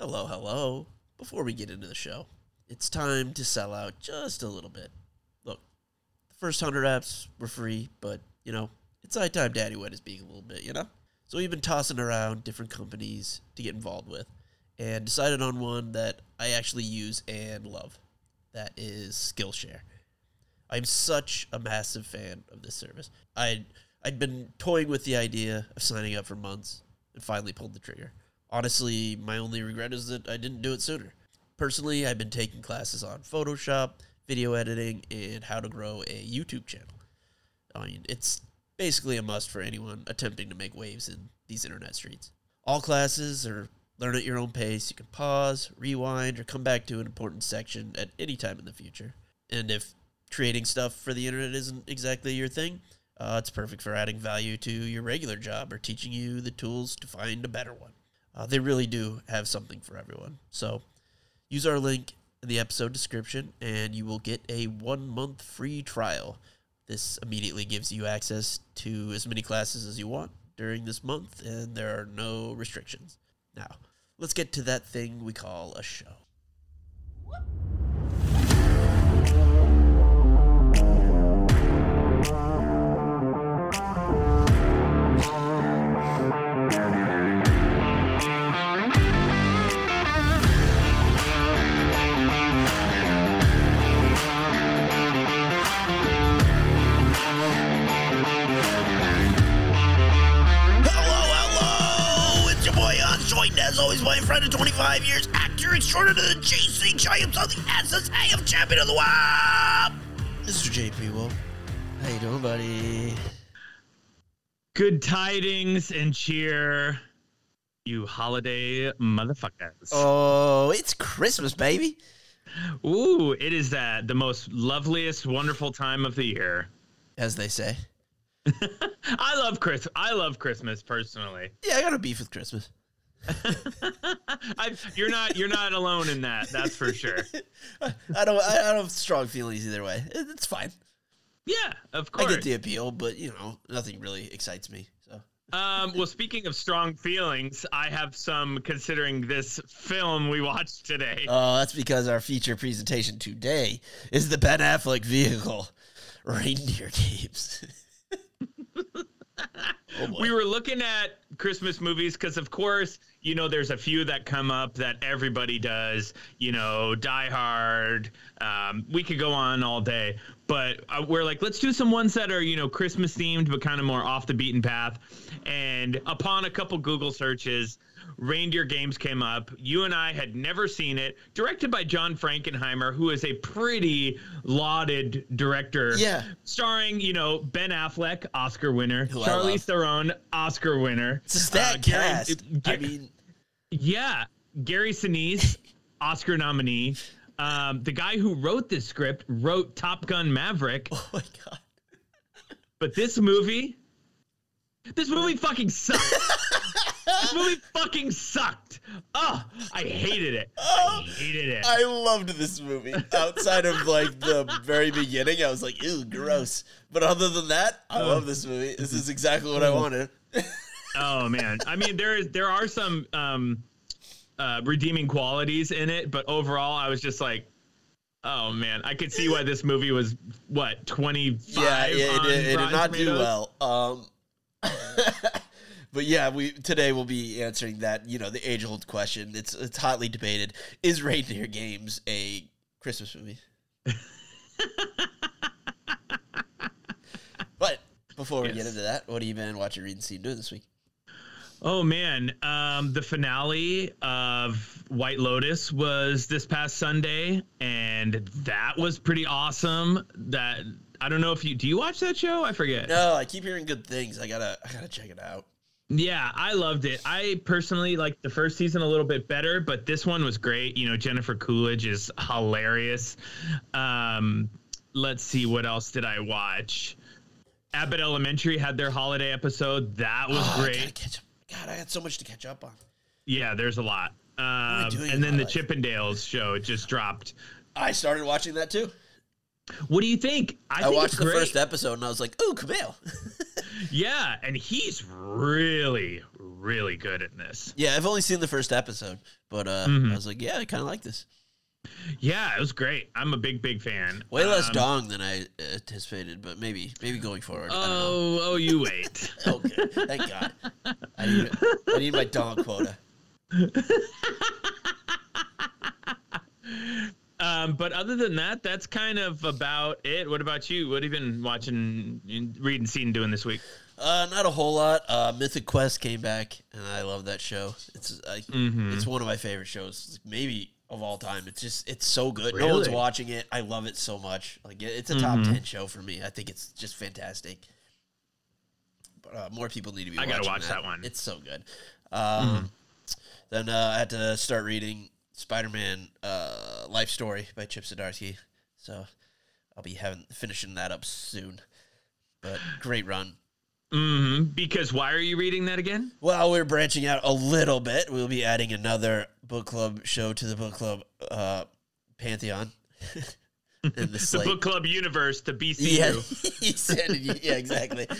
Hello, hello. Before we get into the show, it's time to sell out just a little bit. Look, the first 100 apps were free, but, you know, it's high time Daddy Wet is being a little bit, you know? So we've been tossing around different companies to get involved with and decided on one that I actually use and love. That is Skillshare. I'm such a massive fan of this service. I'd, I'd been toying with the idea of signing up for months and finally pulled the trigger. Honestly, my only regret is that I didn't do it sooner. Personally, I've been taking classes on Photoshop, video editing, and how to grow a YouTube channel. I mean, it's basically a must for anyone attempting to make waves in these internet streets. All classes are learn at your own pace. You can pause, rewind, or come back to an important section at any time in the future. And if creating stuff for the internet isn't exactly your thing, uh, it's perfect for adding value to your regular job or teaching you the tools to find a better one. Uh, they really do have something for everyone. So use our link in the episode description and you will get a one month free trial. This immediately gives you access to as many classes as you want during this month, and there are no restrictions. Now, let's get to that thing we call a show. Hello, as always by a friend of 25 years, actor extraordinary to the JC Giants on the SSAF champion of the world, Mr. JP Wolf. How you doing, buddy? Good tidings and cheer, you holiday motherfuckers. Oh, it's Christmas, baby. Ooh, it is that the most loveliest, wonderful time of the year. As they say. I love Chris. I love Christmas personally. Yeah, I got a beef with Christmas. I, you're not. You're not alone in that. That's for sure. I don't. I don't have strong feelings either way. It- It's fine. Yeah, of course. I get the appeal, but you know, nothing really excites me. So Um, well, speaking of strong feelings, I have some considering this film we watched today. Oh, that's because our feature presentation today is the Ben Affleck vehicle, Reindeer Games. Oh we were looking at Christmas movies because, of course, you know, there's a few that come up that everybody does. You know, Die Hard. Um, we could go on all day, but uh, we're like, let's do some ones that are, you know, Christmas themed, but kind of more off the beaten path. And upon a couple Google searches, Reindeer Games came up. You and I had never seen it. Directed by John Frankenheimer, who is a pretty lauded director. Yeah. Starring, you know, Ben Affleck, Oscar winner. Who love. Theron, Oscar winner. it's a stat Uh, Gary- cast. I mean, yeah, Gary Sinise, Oscar nominee. Um, the guy who wrote this script wrote Top Gun Maverick, oh my god. but this movie, this movie fucking sucked. this movie fucking sucked. Oh, I hated it. I hated it. I loved this movie. Outside of like the very beginning, I was like, ew, gross. But other than that, I love this movie. This is exactly what I wanted. Oh man, I mean there is there are some um, uh, redeeming qualities in it, but overall, I was just like, oh man, I could see why this movie was what twenty five. yeah, it, it, it did not do well. Um, but yeah, we today we'll be answering that. You know, the age old question. It's it's hotly debated: Is Reindeer Games a Christmas movie? but before we get into that, what have you been watching, reading, seeing, doing this week? Oh man, um, the finale of White Lotus was this past Sunday, and that was pretty awesome. That I don't know if you do you watch that show? I forget. No, I keep hearing good things. I gotta I gotta check it out. Yeah, I loved it. I personally liked the first season a little bit better, but this one was great. You know, Jennifer Coolidge is hilarious. Um, let's see, what else did I watch? Abbott Elementary had their holiday episode. That was Oh, I great. gotta catch. God, I had so much to catch up on. Yeah, there's a lot. Um, and then the life? Chippendales show just dropped. I started watching that too. What do you think? I, think watched the first episode and I was like, "Ooh, Kumail." Yeah, and he's really, really good in this. Yeah, I've only seen the first episode, but uh, Mhm. I was like, yeah, I kind of like this. Yeah, it was great. I'm a big, big fan. Way less Um, dong than I anticipated, but maybe maybe going forward. I don't know. Oh, oh, you wait. Okay, thank God. I need, I need my dong quota. um, but other than that, that's kind of about it. What about you? What have you been watching, reading, seeing, doing this week? Uh, not a whole lot. Uh, Mythic Quest came back, and I love that show. It's I, Mhm. it's one of my favorite shows, maybe of all time. It's just it's so good. No one's watching it. I love it so much. Like it's a top Mhm. ten show for me. I think it's just fantastic. But uh, more people need to be. I gotta watch that one. It's so good. Um, Then uh, I had to start reading Spider-Man uh, Life Story by Chip Zdarsky. So I'll be having finishing that up soon. But great run. hmm Because why are you reading that again? Well, we're branching out a little bit. We'll be adding another book club show to the book club uh, pantheon. the The book club universe to BCU. yeah, he said. Yeah, exactly.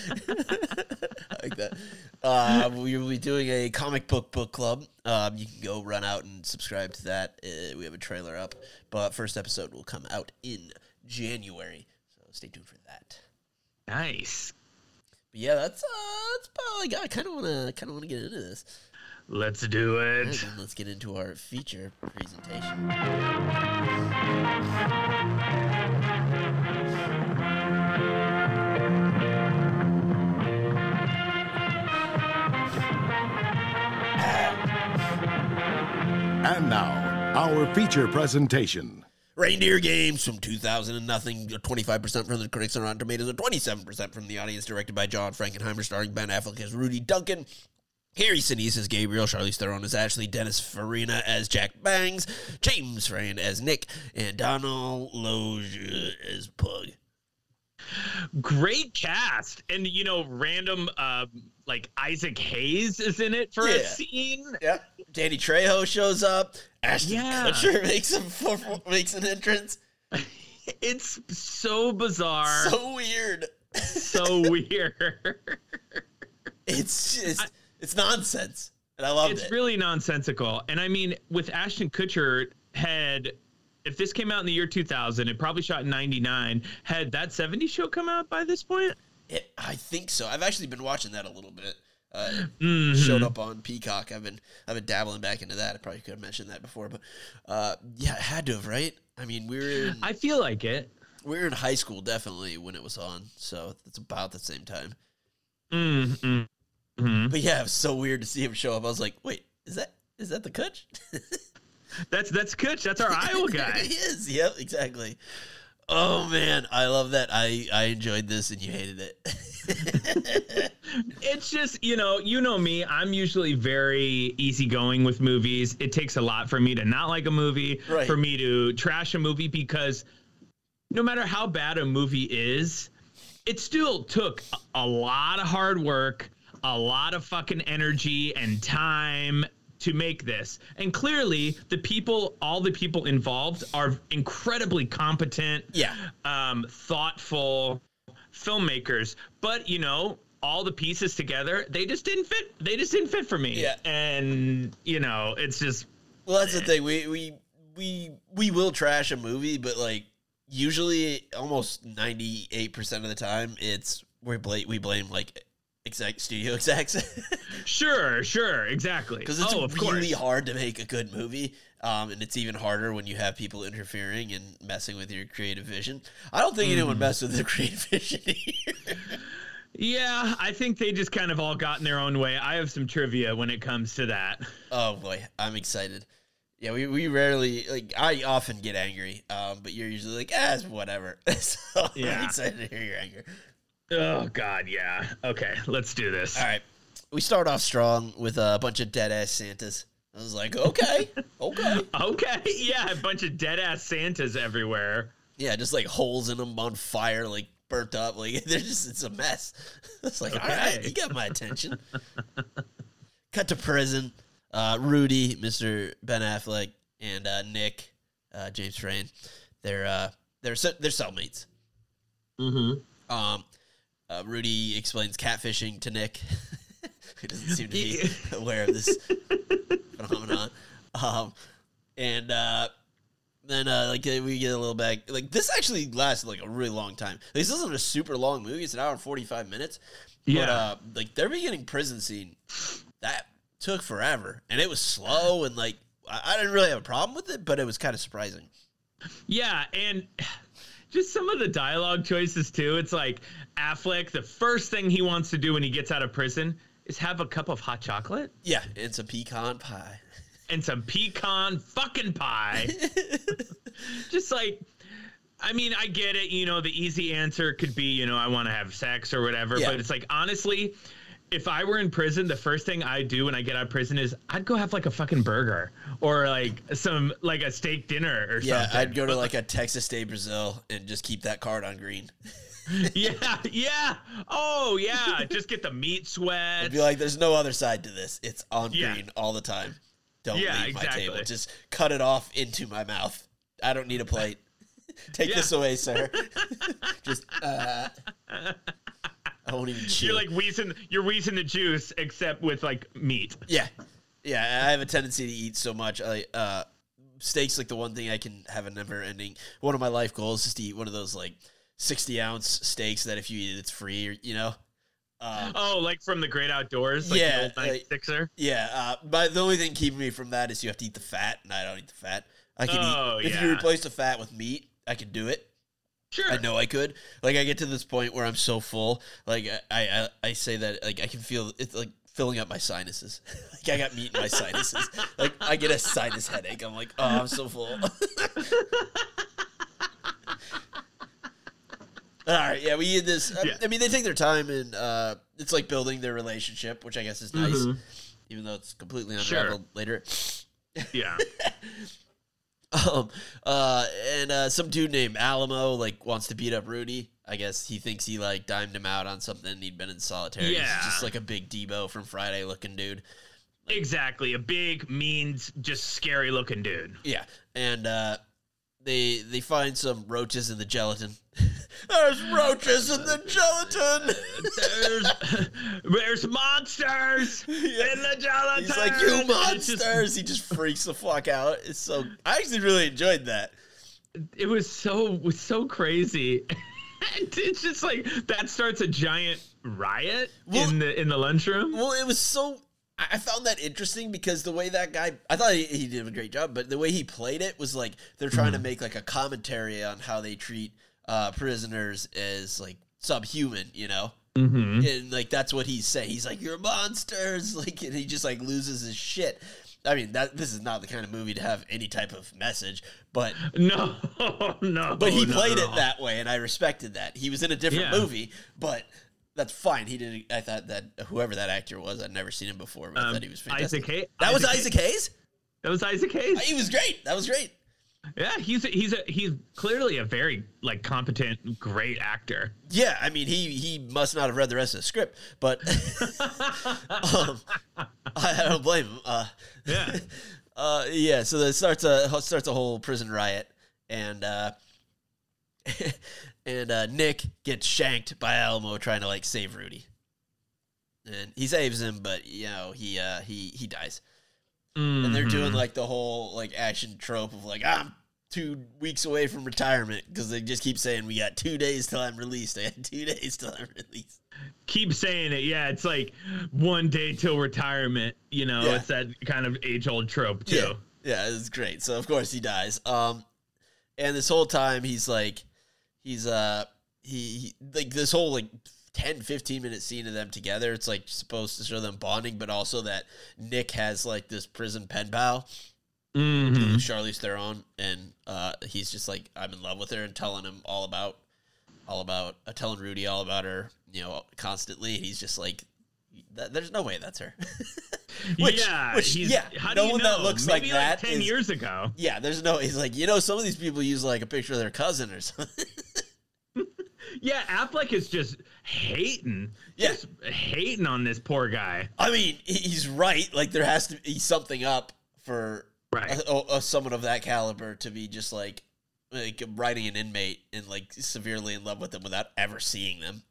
Like that. Uh, we will be doing a comic book book club. Um, you can go run out and subscribe to that. Uh, we have a trailer up, but first episode will come out in January. So stay tuned for that. Nice. But yeah, that's uh, that's like I kind of want to kind of want to get into this. Let's do All right, it. then let's get into our feature presentation. And now, our feature presentation. Reindeer Games from 2000 and nothing, 25% from the critics on Rotten Tomatoes, and 27% from the audience, directed by John Frankenheimer, starring Ben Affleck as Rudy Duncan, Gary Sinise as Gabriel, Charlize Theron as Ashley, Dennis Farina as Jack Bangs, James Frain as Nick, and Donald Logue as Pug. Great cast. And, you know, random, uh, like Isaac Hayes is in it for a scene. Yeah, Danny Trejo shows up. Ashton Yeah. Kutcher makes a, makes an entrance. It's so bizarre. So, weird, So weird. weird. It's just it's nonsense, and I loved it. it's really nonsensical. And I mean, with Ashton Kutcher had if this came out in the year 2000, it probably shot in 99. Had that 70 show come out by this point? It, I think so. I've actually been watching that a little bit. Uh, Mhm. Showed up on Peacock. I've been I've been dabbling back into that. I probably could have mentioned that before, but uh, yeah, it had to have, right? I mean, we were in, I feel like it. we were in high school definitely when it was on, so it's about the same time. Mm-hmm. Mm-hmm. But yeah, it was so weird to see him show up. I was like, wait, is that is that the Kutch? That's that's Kutch. That's our Iowa guy. he is. Yep, exactly. Oh man, I love that. I I enjoyed this, and you hated it. It's just, you know, you know me. I'm usually very easygoing with movies. It takes a lot for me to not like a movie, Right. for me to trash a movie because no matter how bad a movie is, it still took a lot of hard work, a lot of fucking energy and time to make this. And clearly, the people, all the people involved are incredibly competent yeah, um, thoughtful filmmakers. But you know, all the pieces together, they just didn't fit. They just didn't fit for me. Yeah. And you know, it's just Well, that's the thing. We we we we will trash a movie, but like usually, almost ninety eight percent of the time, it's we blame we blame like exec studio execs sure, sure, exactly. because it's oh, really course. hard to make a good movie. Um, and it's even harder when you have people interfering and messing with your creative vision. I don't think anyone messed with the creative vision here. Yeah, I think they just kind of all got in their own way. I have some trivia when it comes to that. Oh boy, I'm excited. Yeah, we, we rarely like I often get angry, um, but you're usually like, ah, whatever. so yeah. I'm Yeah. excited to hear your anger. Oh God, yeah. Okay, let's do this. All right, we start off strong with a bunch of dead ass Santas. I was like, okay, okay, Okay, yeah, a bunch of dead ass Santas everywhere. yeah, just like holes in them on fire, like burnt up, like they're just it's a mess. It's like, all right, you got my attention. Cut to prison. Uh, Rudy, Mister Ben Affleck, and uh, Nick, uh, James Frain, they're uh, they're they're cellmates. Mm-hmm. Um, uh, Rudy explains catfishing to Nick. he doesn't seem to be aware of this phenomenon. Um, and uh, then uh, like we get a little back. Like this actually lasted like a really long time. This isn't a super long movie. It's an hour and forty five minutes. But, Yeah. uh, like their beginning prison scene that took forever, and it was slow and like I, I didn't really have a problem with it, but it was kind of surprising. Yeah, and just some of the dialogue choices too. It's like Affleck, the first thing he wants to do when he gets out of prison is have a cup of hot chocolate Yeah, it's a pecan pie. and some pecan fucking pie. just like I mean, I get it, you know, the easy answer could be, you know, I want to have sex or whatever, Yeah. but it's like honestly, if I were in prison, the first thing I do when I get out of prison is I'd go have like a fucking burger or like some like a steak dinner or Yeah, something. I'd go to like a Texas de Brazil and just keep that card on green. yeah, yeah. Oh, yeah. Just get the meat sweats. I'd be like, "There's no other side to this. It's on Yeah. green all the time. Don't Yeah, leave my table. Just cut it off into my mouth. I don't need a plate. Take Yeah. this away, sir. just uh, I won't even chew. you're like wheezing, you're wheezing the juice, except with like meat. Yeah, yeah. I have a tendency to eat so much. I uh, steaks like the one thing I can have a never ending. One of my life goals is to eat one of those like sixty ounce steaks that if you eat it, it's free. Or, you know. Um, Oh, like from the great outdoors, like Yeah, the old like- sixer. yeah, uh, but the only thing keeping me from that is you have to eat the fat, and I don't eat the fat. I can Oh, eat if yeah. you replace the fat with meat, I can do it. Sure. I know I could. Like I get to this point where I'm so full, like I I, I say that like I can feel it's like filling up my sinuses. like I got meat in my sinuses. like I get a sinus headache. I'm like, oh, I'm so full. All right, yeah, we did this. I, Yeah. I mean, they take their time, and uh, it's like building their relationship, which I guess is nice, Mhm. even though it's completely Sure. unraveled later. Yeah. Um, uh, and uh, some dude named Alamo like wants to beat up Rudy. I guess he thinks he like dimed him out on something. He'd been in solitary. He's Yeah. just like a big Debo from Friday looking dude. exactly. A big, mean, just scary looking dude. Yeah, and uh, they they find some roaches in the gelatin. There's roaches in the gelatin. There's, there's monsters in the gelatin. He's like, "You It's just- monsters!" he just freaks the fuck out. It's so. I actually really enjoyed that. it was so was so crazy. it's just like that starts a giant riot Well- in the in the lunchroom. Well, it was so. I found that interesting because the way that guy, I thought he, he did a great job, but the way he played it was like they're trying to mm. make like a commentary on how they treat uh, prisoners as like subhuman, you know? Mm-hmm. And like that's what he's saying. He's like, "You're monsters!" Like, and he just like loses his shit. I mean, that this is not the kind of movie to have any type of message, but No, no. but he played it that way, and I respected that. He was in a different Yeah. movie, but that's fine. He did. I thought that whoever that actor was, I'd never seen him before, but I Um, thought he was fantastic. Isaac Hay- that was Isaac Isaac Hayes. That was Isaac Hayes. He was great. That was great. Yeah, he's a, he's a he's clearly a very like competent, great actor. Yeah, I mean, he he must not have read the rest of the script, but um, I, I don't blame him. Uh, Yeah. uh, yeah. So that starts a starts a whole prison riot, and uh, and uh, Nick gets shanked by Alamo trying to like save Rudy, and he saves him, but you know he uh, he he dies, and they're doing Mhm. like the whole like action trope of like I'm two weeks away from retirement because they just keep saying we got two days till I'm released. I got two days till I'm released. keep saying it. Yeah, it's like one day till retirement. You know, Yeah. it's that kind of age old trope too. Yeah, yeah, it's great. So of course he dies. Um, and this whole time he's like, he's uh, he, he like this whole like 10, 15 minute scene of them together. It's like supposed to show them bonding, but also that Nick has like this prison pen pal, Mhm. Charlize Theron, and uh, he's just like I'm in love with her and telling him all about, all about, uh, telling Rudy all about her, you know, constantly. And he's just like. There's no way that's her. Which- yeah, which- yeah, How no do you one know? that looks Maybe like that ten is- years ago. Yeah, there's no. He's like, you know, some of these people use like a picture of their cousin or something. Yeah, Affleck is just hating, Yeah. just hating on this poor guy. I mean, he's right. Like, there has to be something up for Right. a, a, someone of that caliber to be just like, like writing an inmate and like severely in love with them without ever seeing them.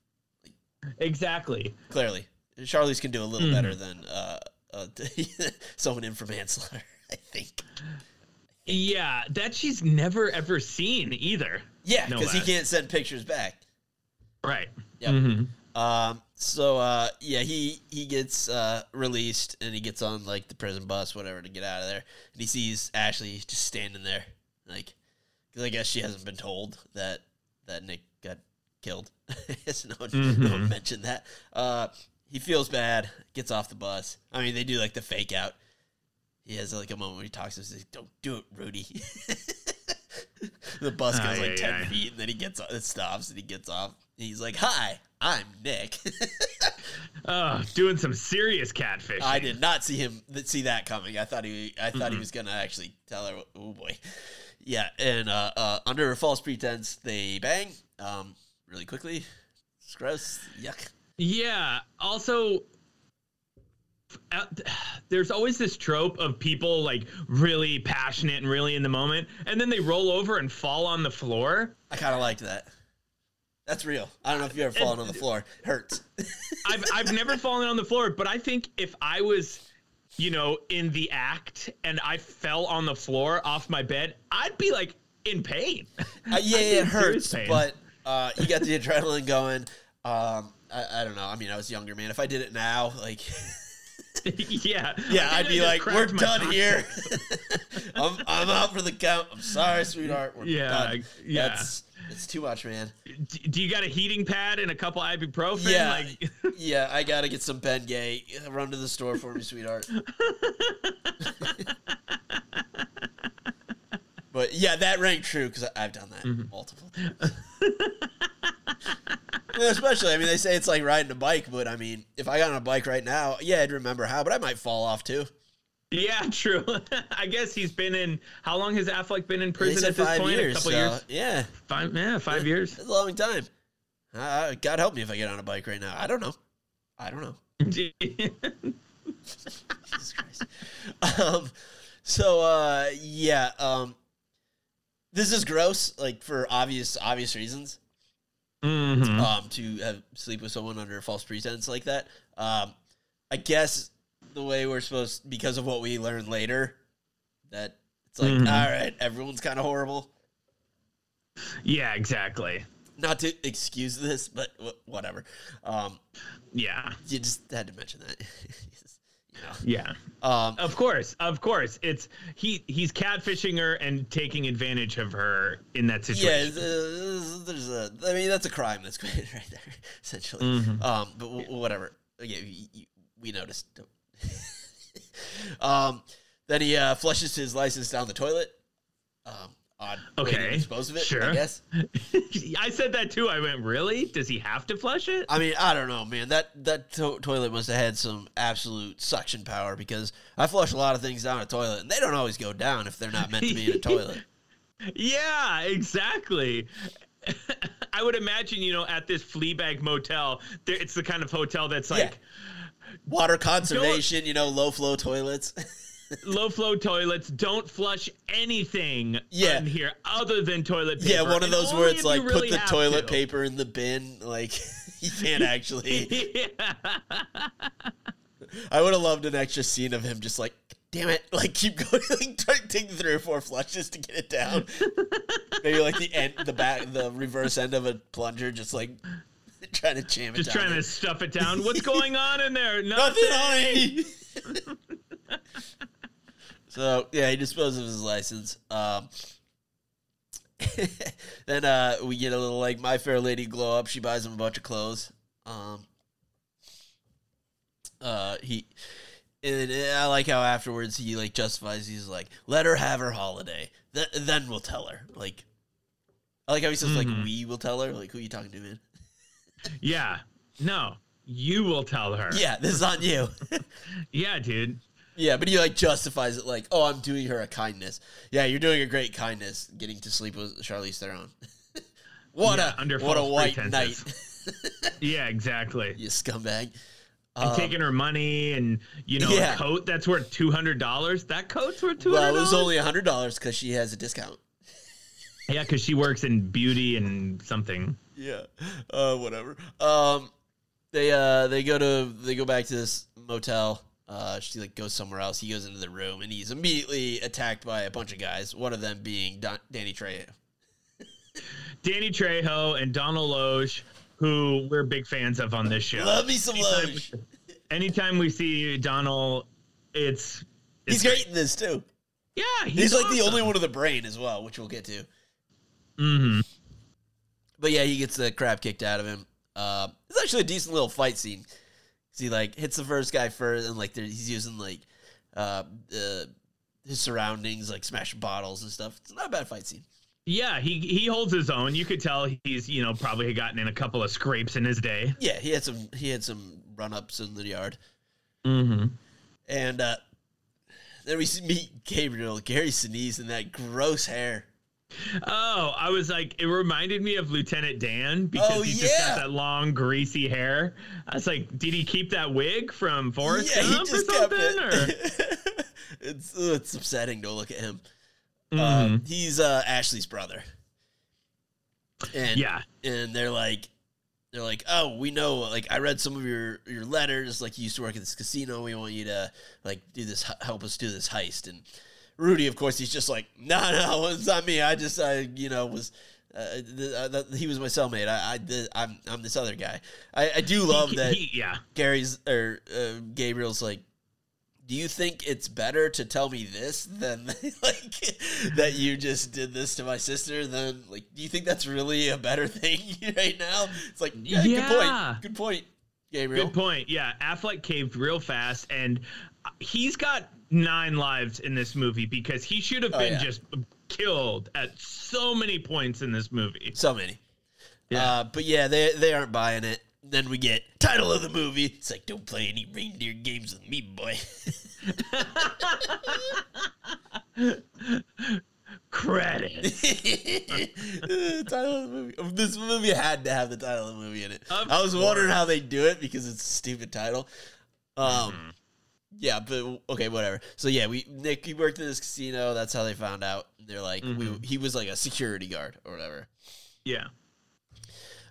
Exactly. Clearly, Charlize can do a little better than uh, uh, someone in for manslaughter. I think. Yeah, that she's never ever seen either. Yeah, No because he can't send pictures back. Right. Yep. Mhm. Um. So, uh, yeah, he he gets uh released and he gets on like the prison bus, whatever, to get out of there. And he sees Ashley just standing there, like, because I guess she hasn't been told that that Nick got killed. Yes, no one, no one mentioned that. Uh, he feels bad, gets off the bus. I mean, they do like the fake out. He has like a moment where he talks to him, He's like, "Don't do it, Rudy." the bus goes Ay, like ten ay. feet, and then he gets it stops, and he gets off. He's like, "Hi, I'm Nick." Oh, doing some serious catfish. I did not see him see that coming. I thought he I thought he was gonna actually tell her. Oh boy, yeah. And uh, uh, under a false pretense, they bang um, really quickly. It's gross. Yuck. Yeah. Also, uh, there's always this trope of people like really passionate and really in the moment, and then they roll over and fall on the floor. I kind of liked that. That's real. I don't know if you ever fallen on the floor. It hurts. I've I've never fallen on the floor, but I think if I was, you know, in the act and I fell on the floor off my bed, I'd be like in pain. Uh, yeah, it hurts, but uh, you got the adrenaline going. Um, I, I don't know. I mean, I was younger, man. If I did it now, like, yeah. yeah, I'd be like, "We're done back." here. I'm, I'm out for the count. I'm sorry, sweetheart. We're Yeah, done. yeah. That's, it's too much, man. Do you got a heating pad and a couple ibuprofen? Yeah, Like, yeah. I gotta get some Ben Gay. Run to the store for me, sweetheart. but yeah, that rang true because I've done that Mm-hmm. multiple times. Especially, I mean, they say it's like riding a bike, but I mean, if I got on a bike right now, yeah, I'd remember how, but I might fall off too. Yeah, true. I guess he's been in. How long has Affleck been in prison at this point? years, a couple so, years. yeah, Five. Yeah, five years. that's a long time. Uh, God help me if I get on a bike right now. I don't know. I don't know. Jesus Christ. Um, so uh, yeah, um, this is gross, like for obvious obvious reasons. Mhm. Um, to have sleep with someone under false pretense like that. Um, I guess the way we're supposed because of what we learned later, that it's like, Mhm. all right, everyone's kind of horrible. Yeah, exactly. Not to excuse this, but wh- whatever. Um, Yeah, you just had to mention that. you know. yeah. Um, Of course, of course. It's he. He's catfishing her and taking advantage of her in that Yeah, situation. uh, there's a. I mean, that's a crime that's committed right there, essentially. Mhm. Um, but w- whatever. Yeah, y- we noticed. Don't- um, then he uh, flushes his license down the toilet. Um, odd way Okay, dispose of it. sure. I guess. I said that too. I went, really? Does he have to flush it? I mean, I don't know, man. That that to- toilet must have had some absolute suction power because I flush a lot of things down a toilet, and they don't always go down if they're not meant to be in a toilet. Yeah, exactly. I would imagine, you know, at this flea Fleabag motel, there, it's the kind of hotel that's Yeah. Water conservation, you know, low flow toilets. low flow toilets. Don't flush anything Yeah. in here other than toilet paper. Yeah, one of those where it's like really put the toilet to. paper in the bin. Like you can't actually. yeah. I would have loved an extra scene of him just like, damn it, like keep going, like try take three or four flushes to get it down. Maybe like the end, the back, the reverse end of a plunger, just like trying to jam it. Just trying there. to stuff it down. What's going on in there? Nothing, Nothing. so yeah, he disposed of his license. Um, then uh, we get a little like My Fair Lady glow up. She buys him a bunch of clothes. Um, uh, he and I like how afterwards he like justifies. He's like, "Let her have her holiday. Th- then we'll tell her." Like, I like how he says like, "We will tell her." Like, who are you talking to, man? Yeah. No. You will tell her. Yeah, this is on you. Yeah, dude. Yeah, but he like justifies it like, "Oh, I'm doing her a kindness." Yeah, you're doing a great kindness, getting to sleep with Charlize Theron. what Yeah, a what a white pretenses. knight, Yeah, exactly. you scumbag. and Um, taking her money and you know Yeah. a coat that's worth two hundred dollars. That coat's worth two hundred well, it was only hundred dollars because she has a discount. Yeah, because she works in beauty and something. Yeah, uh, whatever. Um, they uh they go to they go back to this motel. Uh, she like goes somewhere else. He goes into the room and he's immediately attacked by a bunch of guys. One of them being Don- Danny Trejo. Danny Trejo and Donald Logue, who we're big fans of on this show. Love me some anytime, Logue. anytime we see Donald, it's, it's He's great in this too. Yeah, He's, he's, like the only one with a brain as well, which we'll get to. Mhm. But yeah, he gets the crap kicked out of him. Uh, it's actually a decent little fight scene. he like hits the first guy first, and like he's using like uh, uh, his surroundings, like smashing bottles and stuff. It's not a bad fight scene. Yeah, he he holds his own. You could tell he's you know probably gotten in a couple of scrapes in his day. Yeah, he had some he had some run ups in the yard, Mm-hmm. and uh, then we see- meet Gabriel, Gary Sinise, and that gross hair. Oh, I was like, it reminded me of Lieutenant Dan because Oh, he just got that long, greasy hair. I was like, did he keep that wig from Forrest yeah, he Gump or something? Or? it. it's it's upsetting to look at him. Mhm. Um, he's uh, Ashley's brother. And yeah, and they're like they're like, "Oh, we know like I read some of your your letters like you used to work at this casino. We want you to like do this help us do this heist." And Rudy, of course, he's just like, "No, no, it's not me. I just I you know was uh, th- uh, th- he was my cellmate. I, I th- I'm I'm this other guy. I, I do love that yeah, Gary's or uh, Gabriel's like, do you think it's better to tell me this than like that you just did this to my sister? Than like, do you think that's really a better thing right now? It's like, yeah, good point, good point, Gabriel. good point. Yeah, Affleck caved real fast, and he's got nine lives in this movie because he should have Oh, been yeah. just killed at so many points in this movie. So many. Yeah. Uh, but yeah, they they aren't buying it. Then we get title of the movie. It's like, don't play any reindeer games with me, boy. Credit. title of the movie. This movie had to have the title of the movie in it. Of I was wondering how they do it because it's a stupid title. Um, Mm-hmm. Yeah, but okay, whatever. So yeah, we Nick he worked in this casino. That's how they found out. They're like, we, Mhm. he was like a security guard or whatever. Yeah.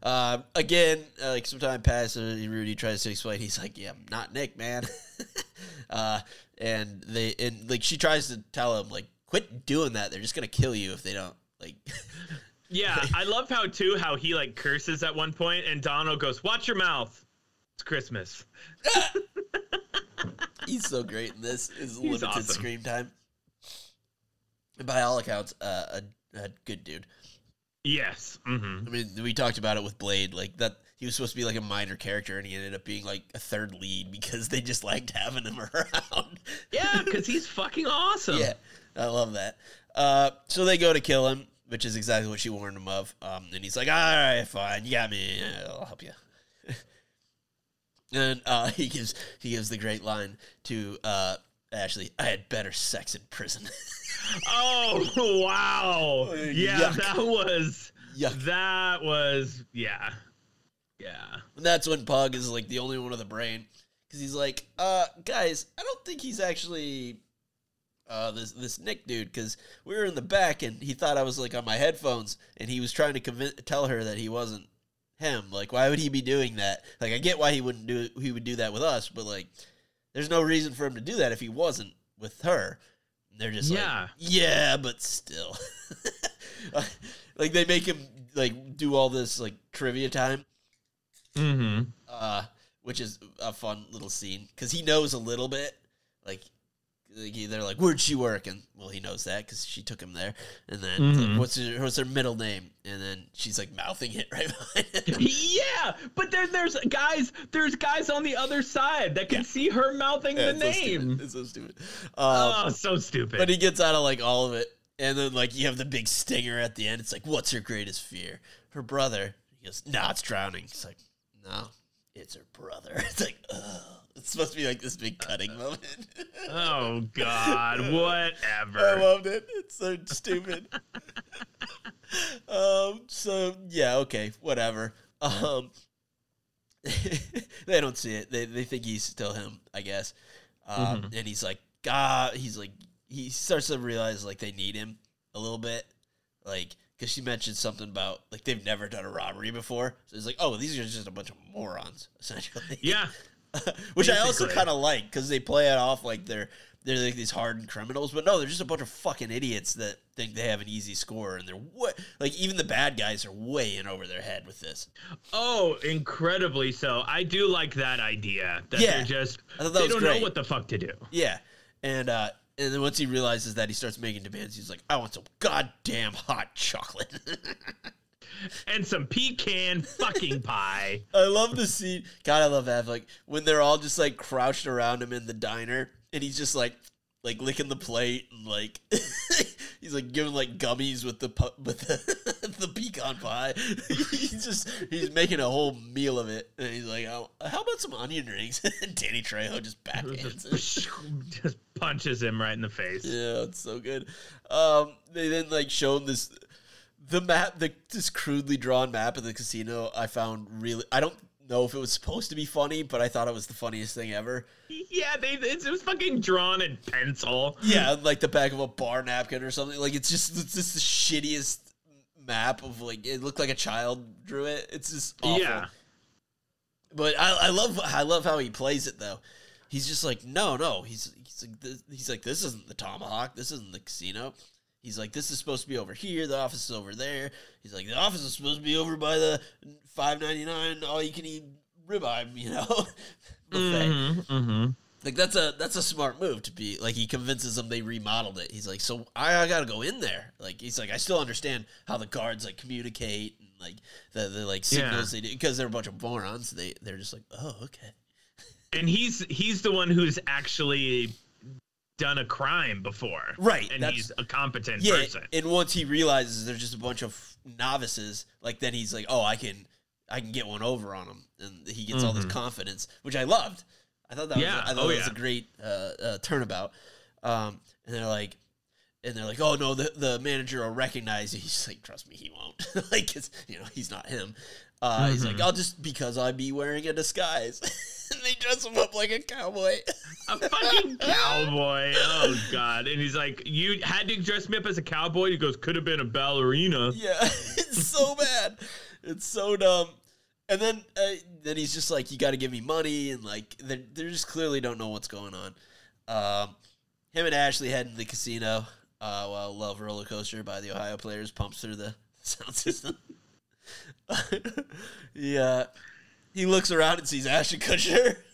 Uh, again, uh, like some time passed, and Rudy tries to explain. He's like, "Yeah, I'm not Nick, man." uh, and they and like she tries to tell him like, "Quit doing that. They're just gonna kill you if they don't." Like, Yeah, I love how too how he like curses at one point, and Donald goes, "Watch your mouth. It's Christmas." he's so great in this. His limited awesome. screen time. And by all accounts, uh, a, a good dude. Yes. hmm I mean, we talked about it with Blade, like that. He was supposed to be like a minor character, and he ended up being like a third lead because they just liked having him around. Yeah, because he's fucking awesome. Yeah, I love that. Uh, so they go to kill him, which is exactly what she warned him of. Um, and he's like, "All right, fine, you got me. I'll help you." and uh, he gives he gives the great line to uh, Ashley, "I had better sex in prison." Oh wow. Yeah, Yuck. that was Yuck. that was yeah. Yeah. And that's when Pug is like the only one with a brain because he's like, uh, guys, I don't think he's actually uh this this Nick dude because we were in the back and he thought I was like on my headphones and he was trying to convince tell her that he wasn't him. Like, why would he be doing that? Like, I get why he wouldn't do he would do that with us, but like, there's no reason for him to do that if he wasn't with her. And they're just Yeah. like, yeah, but still, like they make him like do all this like trivia time Mm-hmm. uh, which is a fun little scene because he knows a little bit. Like, they're like, "Where'd she work?" And well, he knows that because she took him there. And then, it's like, what's her, what's her middle name? And then she's like mouthing it right behind him. Yeah, but there, there's guys, there's guys on the other side that can Yeah. see her mouthing Yeah, the it's name. stupid. It's so stupid. Um, oh, so stupid. but he gets out of like all of it, and then like you have the big stinger at the end. It's like, "What's her greatest fear?" Her brother. He goes, "Nah, it's drowning." It's like, "No, it's her brother." It's like, ugh. It's supposed to be like this big cutting moment. oh God, Whatever. I loved it. It's so stupid. um. So yeah. Okay. Whatever. Um. they don't see it. They they think he's still him. I guess. Um. Mhm. And he's like, God. He's like. He starts to realize like they need him a little bit. Like because she mentioned something about like they've never done a robbery before. So it's like, oh, these are just a bunch of morons, essentially. Yeah. Which I also kind of like because they play it off like they're they're like these hardened criminals, but no, they're just a bunch of fucking idiots that think they have an easy score, and they're what like even the bad guys are way in over their head with this. Oh, incredibly so. I do like that idea that Yeah. they're just I that they don't great. know what the fuck to do. Yeah, and uh and then once he realizes that, he starts making demands. He's like, I want some goddamn hot chocolate. And some pecan fucking pie. I love the scene. God, I love that. Like when they're all just like crouched around him in the diner, and he's just like, like licking the plate, and like he's like giving like gummies with the pu- with the, the pecan pie. he's just he's making a whole meal of it, and he's like, oh, "How about some onion rings?" and Danny Trejo just backhands it. just punches him right in the face. Yeah, it's so good. Um, they then like shown this the map, the this crudely drawn map of the casino. I found really. I don't know if it was supposed to be funny, but I thought it was the funniest thing ever. Yeah, they it's, it was fucking drawn in pencil. Yeah, like the back of a bar napkin or something. Like it's just it's just the shittiest map of like it looked like a child drew it. It's just awful. Yeah. But I, I love I love how he plays it though. He's just like no no he's he's like this, he's like this isn't the tomahawk this isn't the casino. He's like this is supposed to be over here. The office is over there. He's like the office is supposed to be over by the five ninety nine all you can eat ribeye you know buffet. Mm-hmm. Like that's a that's a smart move to be like he convinces them they remodeled it. He's like, so I, I gotta go in there. Like he's like, I still understand how the guards like communicate and like the, the like signals they do because they're a bunch of morons. They they're just like, oh okay, And he's he's the one who's actually done a crime before. Right, And he's a competent yeah. person. And once he realizes they're just a bunch of novices, like then he's like, oh, I can I can get one over on them, and he gets all this confidence, which I loved. I thought that Yeah. was I thought Oh, that was a great uh, uh, turnabout. Um, and they're like, and they're like, oh no, the the manager will recognize you. He's like, trust me, he won't. like, it's, you know, he's not him. Uh, He's like, I'll just because I be wearing a disguise. and they dress him up like a cowboy. a fucking cowboy. Oh god. And he's like, You had to dress me up as a cowboy? He goes, Could have been a ballerina. Yeah, it's so bad. It's so dumb. And then uh, then he's just like, you got to give me money, and like they they just clearly don't know what's going on. Um, him and Ashley head into the casino uh, while Love Roller Coaster by the Ohio Players pumps through the sound system. yeah, he looks around and sees Ashton Kutcher.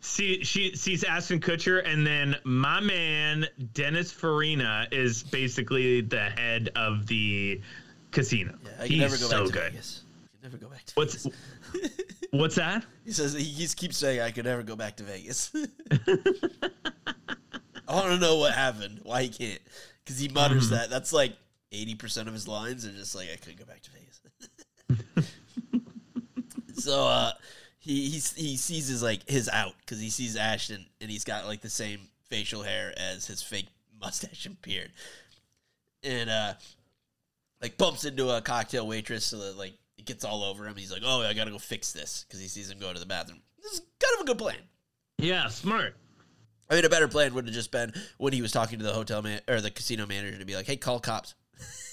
See she sees Ashton Kutcher and then my man Dennis Farina is basically the head of the casino. Yeah, I can He's never go so back to good. Vegas. I can never go back to What's Vegas. what's that? He says he keeps saying I could never go back to Vegas. I want to know what happened, why he can't, because he mutters Mm-hmm. that. That's like eighty percent of his lines are just like I couldn't go back to Vegas. so uh, he he he sees his like his out because he sees Ashton and he's got like the same facial hair as his fake mustache and beard, and uh, like bumps into a cocktail waitress so that like it gets all over him. He's like, "Oh, I gotta go fix this" because he sees him go to the bathroom. This is kind of a good plan. Yeah, smart. I mean, a better plan would have just been when he was talking to the hotel man or the casino manager to be like, "Hey, call cops,"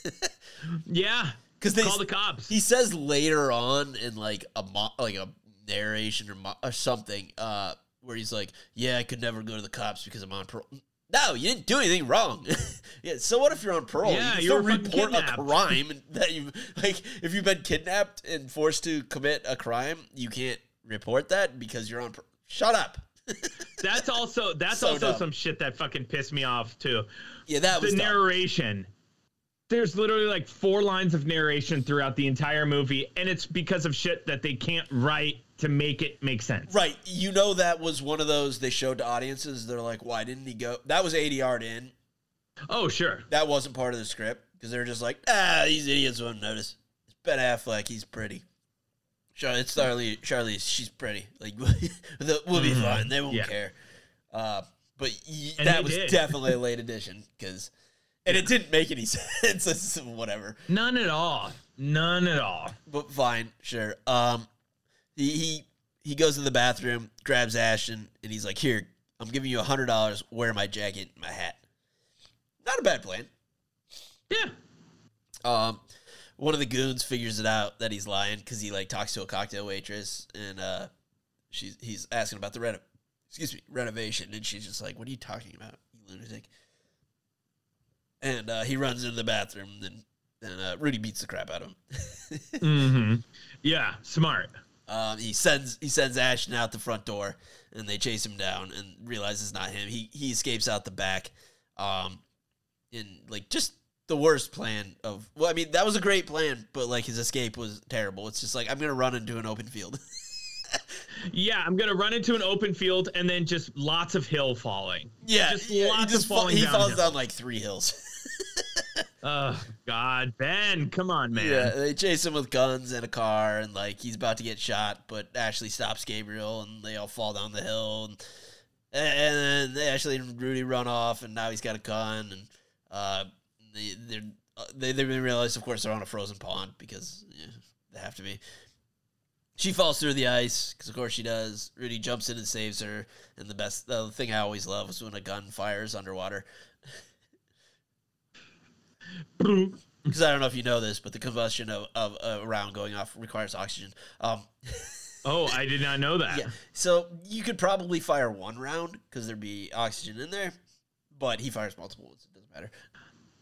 Yeah. because they Call the cops. he says later on in like a mo- like a narration or mo- or something uh, where he's like, "Yeah, I could never go to the cops because I'm on parole." No, you didn't do anything wrong. yeah, so what if you're on parole? Yeah, you can were still fucking report a crime that you like. If you've been kidnapped and forced to commit a crime, you can't report that because you're on. Par- Shut up. That's also that's So also dumb. some shit that fucking pissed me off too. Yeah, that the was dumb. narration. There's literally like four lines of narration throughout the entire movie, and it's because of shit that they can't write to make it make sense. Right. You know that was one of those they showed to audiences. They're like, why didn't he go? That was ADR'd in. Oh, sure. That wasn't part of the script because they're just like, ah, these idiots won't notice. It's Ben Affleck. He's pretty. Charlie, it's Charlie. Charlize. She's pretty. Like, we'll be fine. They won't Yeah. care. Uh, but y- that was did. definitely a late addition because, and it didn't make any sense. It's whatever. None at all. None at all. but fine, sure. Um, he he he goes to the bathroom, grabs Ashton, and he's like, "Here, I'm giving you a hundred dollars. Wear my jacket, and my hat." Not a bad plan. Yeah. Um, one of the goons figures it out that he's lying because he like talks to a cocktail waitress and uh, she's he's asking about the reno- excuse me renovation and she's just like, "What are you talking about, you lunatic?" And uh, he runs into the bathroom and then uh, Rudy beats the crap out of him. Mm-hmm. Yeah, smart. Um, he sends he sends Ashton out the front door, and they chase him down and realize it's not him. He he escapes out the back, um, in like just the worst plan of. Well, I mean that was a great plan, but like his escape was terrible. It's just like I'm gonna run into an open field. Yeah, I'm gonna run into an open field and then just lots of hill falling. yeah, Just yeah, he lots just of fa- falling he falls down like three hills. Oh God, Ben, come on, man. Yeah, they chase him with guns and a car, and like he's about to get shot, but Ashley stops Gabriel, and they all fall down the hill, and and then Ashley and Rudy run off, and now he's got a gun, and uh, they they're, uh, they they realize, of course, they're on a frozen pond because yeah, they have to be. She falls through the ice because, of course, she does. Rudy jumps in and saves her, and the best the thing I always love is when a gun fires underwater. Because I don't know if you know this, but the combustion of, of a round going off requires oxygen. Um, Oh, I did not know that. yeah, so you could probably fire one round because there'd be oxygen in there, but he fires multiple ones. It doesn't matter.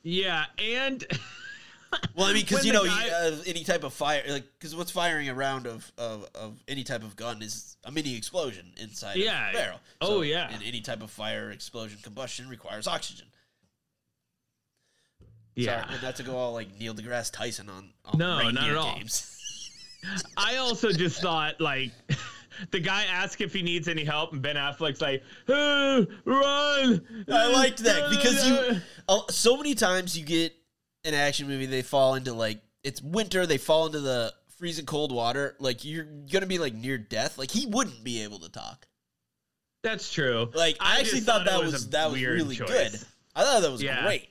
Yeah, and Well, I mean, because you know, guy- you- uh, any type of fire, like, because what's firing a round of, of of any type of gun is a mini explosion inside Yeah. of a barrel. Oh, yeah. and any type of fire, explosion, combustion requires oxygen. Yeah, Sorry, not to go all like Neil deGrasse Tyson on, on No, not at all. I also just thought like the guy asked if he needs any help, and Ben Affleck's like, "Hey, run!" I liked that because you uh, so many times you get an action movie they fall into like it's winter they fall into the freezing cold water like you're gonna be like near death like he wouldn't be able to talk That's true. like I, actually just thought, that was, a that was really choice. good I thought that was Yeah. great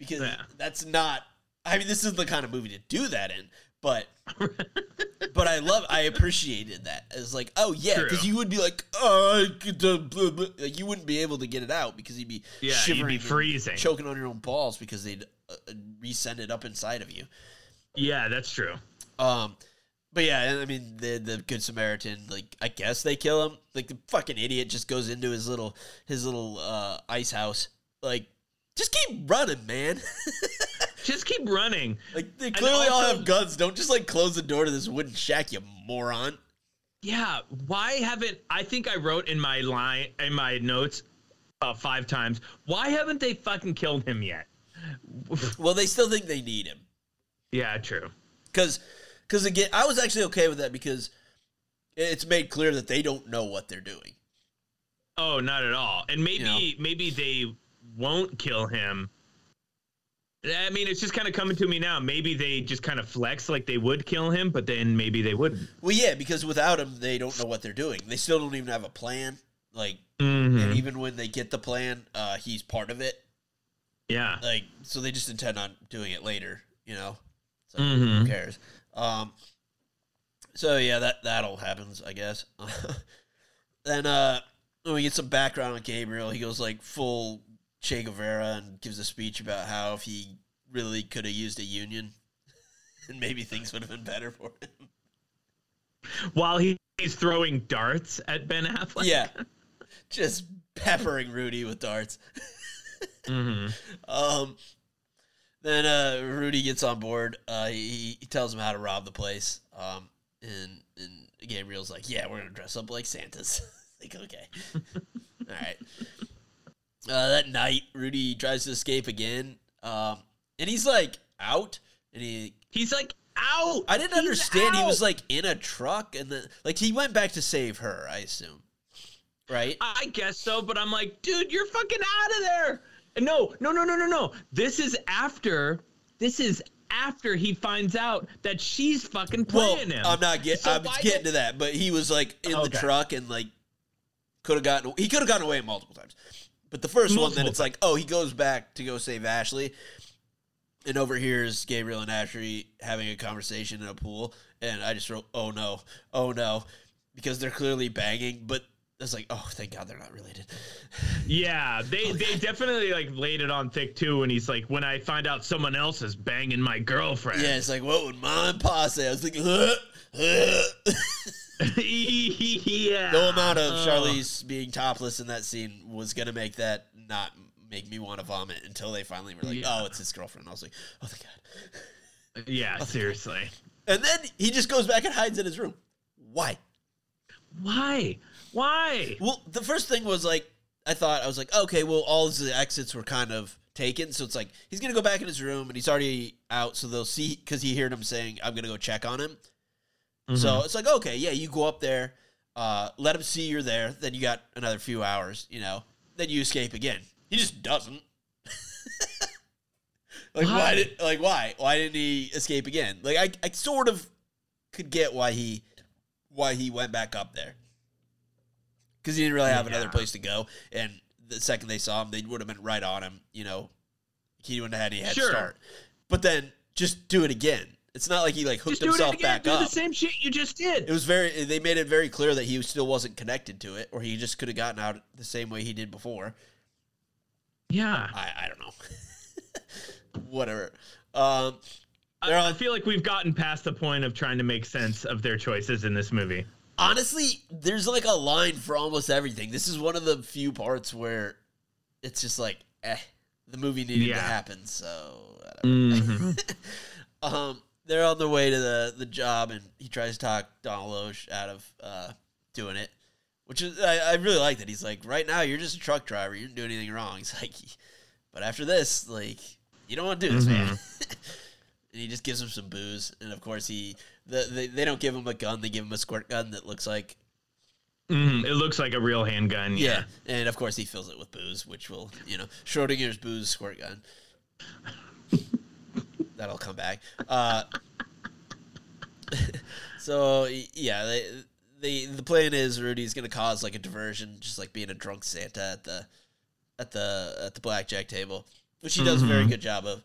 because Yeah. that's not I mean this is the kind of movie to do that in but but I love I appreciated that it's like oh yeah because you would be like oh I could, blah, blah." Like, you wouldn't be able to get it out because you'd be Yeah, you'd be freezing. choking on your own balls because they'd uh, uh, resend it up inside of you. Yeah, that's true. Um, but yeah, I mean the the good Samaritan, like I guess they kill him. Like the fucking idiot just goes into his little his little uh, ice house. Like, just keep running, man. Just keep running. like they clearly all have guns. Don't just like close the door to this wooden shack, you moron. Yeah, why haven't I think I wrote in my line in my notes uh, five times. Why haven't they fucking killed him yet? Well, they still think they need him. Yeah, true. because because again i was actually okay with that because it's made clear that they don't know what they're doing Oh, not at all. And maybe You maybe they won't kill him. I mean, it's just kind of coming to me now. Maybe they just kind of flex like they would kill him, but then maybe they wouldn't. well yeah because without him they don't know what they're doing they still don't even have a plan like Mhm. and even when they get the plan uh he's part of it Yeah. like so they just intend on doing it later you know so who cares um so yeah that that all happens i guess then uh when we get some background on gabriel he goes like full che guevara and gives a speech about how if he really could have used a union and maybe things would have been better for him While he, he's throwing darts at Ben Affleck. yeah just peppering rudy with darts Mhm. Um, then uh, Rudy gets on board. Uh, he, he tells him how to rob the place. Um, and and Gabriel's like, "Yeah, we're gonna dress up like Santas." like, okay, all right. Uh, that night, Rudy tries to escape again. Um, and he's like out, and he. He's like, out. I didn't He's understand. He was like in a truck, and then like he went back to save her. I assume, right? I guess so, but I'm like, dude, you're fucking out of there. And no, no, no, no, no, no. This is after. This is after he finds out that she's fucking Well, playing him. I'm not getting. So I'm getting did- to that, but he was like in the truck and like could have gotten. He could have gotten away multiple times. But the first one, then Multiple it's like, oh, he goes back to go save Ashley, and overhears Gabriel and Ashley having a conversation in a pool, and I just wrote, oh no, oh no, because they're clearly banging, but it's like, oh, thank God they're not related. Yeah, they oh, they definitely like laid it on thick too. When he's like, when I find out someone else is banging my girlfriend. Yeah, it's like, what would mom and pa say? I was like, huh? Huh? Yeah. no amount of Oh. Charlize being topless in that scene was gonna make that not make me want to vomit until they finally were like, Yeah. oh, it's his girlfriend. I was like, oh, thank God. Yeah, oh, seriously. And then he just goes back and hides in his room. Why? Why? Why? Well, the first thing was like, I thought I was like, okay, well, all the exits were kind of taken, so it's like he's gonna go back in his room and he's already out, so they'll see because he heard him saying, "I'm gonna go check on him." So it's like, okay, yeah, you go up there, uh, let him see you're there, then you got another few hours, you know, then you escape again. He just doesn't. like why? Why? did like why why didn't he escape again? Like I I sort of could get why he why he went back up there because he didn't really have another place to go, and the second they saw him, they would have been right on him. You know, he wouldn't have had any head Sure. start. But then just do it again. It's not like he like hooked do himself back Do up. the same shit you just did. It was very. They made it very clear that he still wasn't connected to it, or he just could have gotten out the same way he did before. yeah. I I don't know. Whatever. Um, I, They're I feel like we've gotten past the point of trying to make sense of their choices in this movie. honestly, there's like a line for almost everything. This is one of the few parts where it's just like, eh, the movie needed to happen. So, whatever. Mhm. um, they're on their way to the the job, and he tries to talk Donald Logue out of uh, doing it, which is I, I really like that. He's like, right now you're just a truck driver, you didn't do anything wrong. He's like, but after this, like, you don't want to do this, man. and he just gives him some booze, and of course he the, they they don't give him a gun, they give him a squirt gun that looks like Mhm. It looks like a real handgun. yeah. Yeah. and of course he fills it with booze, which will you know Schrodinger's booze squirt gun. That'll come back. Uh, so yeah, they, they the plan is Rudy's gonna cause like a diversion, just like being a drunk Santa at the at the at the blackjack table, which he does a very good job of.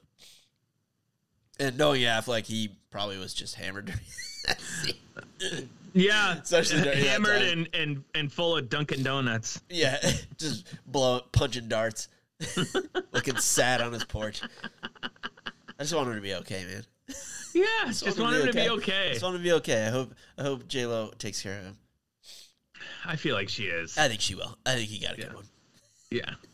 And knowing Affleck, he probably was just hammered during that scene. Yeah. Especially hammered and, and and full of Dunkin' Donuts. Yeah, just blow punching darts, looking sad on his porch. I just want him to be okay, man. Yeah. I Just want him to be okay. I just want him to be okay. I hope I hope J Lo takes care of him. I feel like she is. I think she will. I think he got a good one. Yeah.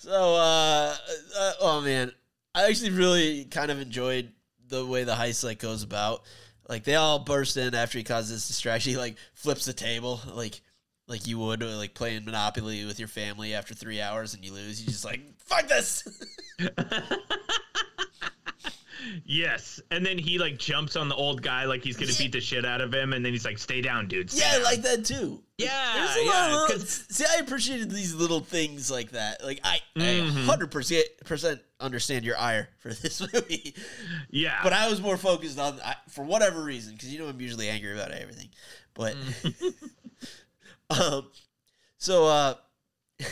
So, uh, uh, oh man, I actually really kind of enjoyed the way the heist like goes about. Like they all burst in after he causes this distraction. He like flips the table, like like you would like playing Monopoly with your family after three hours and you lose. You just like fuck this. Yes. And then he like jumps on the old guy like he's gonna Yeah. beat the shit out of him, and then he's like, "Stay down, dude." Stay yeah, I down." like that too. Yeah, There's a lot yeah, little- see, I appreciated these little things like that. Like I, Mhm. hundred percent percent understand your ire for this movie, yeah. but I was more focused on I, for whatever reason because you know I'm usually angry about everything. But um, so uh,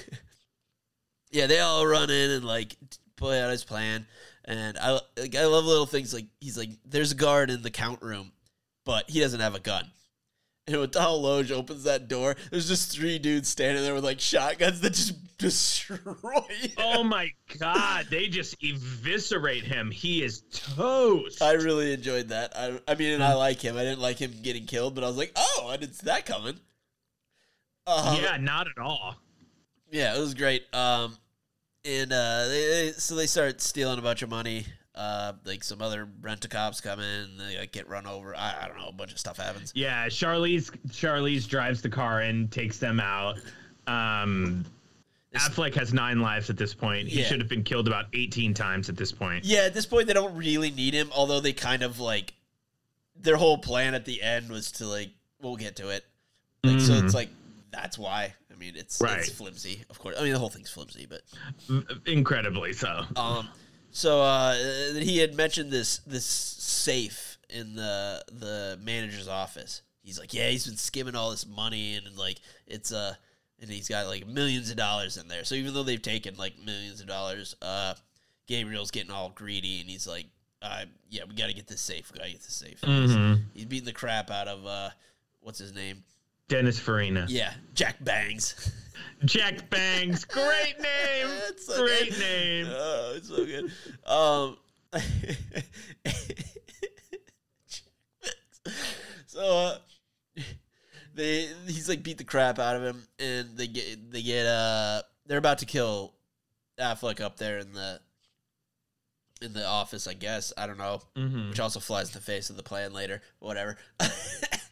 yeah, they all run in and like play out his plan, and I like I love little things like he's like there's a guard in the count room, but he doesn't have a gun. And when Donald Logue opens that door, there's just three dudes standing there with like shotguns that just destroy him. oh my god, they just eviscerate him. He is toast. I really enjoyed that. I, I mean, and. I like him. I didn't like him getting killed, but I was like, oh, I didn't see that coming. Um, yeah, not at all. Yeah, it was great. Um, and uh, they, they so they start stealing a bunch of money. Uh, like some other rent a cops come in, they like, get run over. I, I don't know, a bunch of stuff happens. Yeah, Charlize Charlize drives the car and takes them out. Um, It's- Affleck has nine lives at this point. He Yeah. should have been killed about 18 times at this point. Yeah, at this point, they don't really need him. Although they kind of like their whole plan at the end was to like we'll get to it. Like so, Mhm. it's like that's why. I mean, it's Right. it's flimsy, of course. I mean, the whole thing's flimsy, but Incredibly so. um, so uh, he had mentioned this this safe in the the manager's office. He's like, yeah, he's been skimming all this money, and, like it's uh, and he's got like millions of dollars in there. So even though they've taken like millions of dollars, uh, Gabriel's getting all greedy, and he's like, uh, yeah, we got to get this safe. We got to get this safe. Mhm. He's beating the crap out of uh, what's his name, Dennis Farina. Yeah, Jack Bangs. Jack Bangs. Great name. That's so Great good. name. Oh, it's so good. Um, so uh, they he's like beat the crap out of him, and they get they get uh they're about to kill Affleck up there in the in the office, I guess. I don't know, Mhm. which also flies in the face of the plan later. Whatever.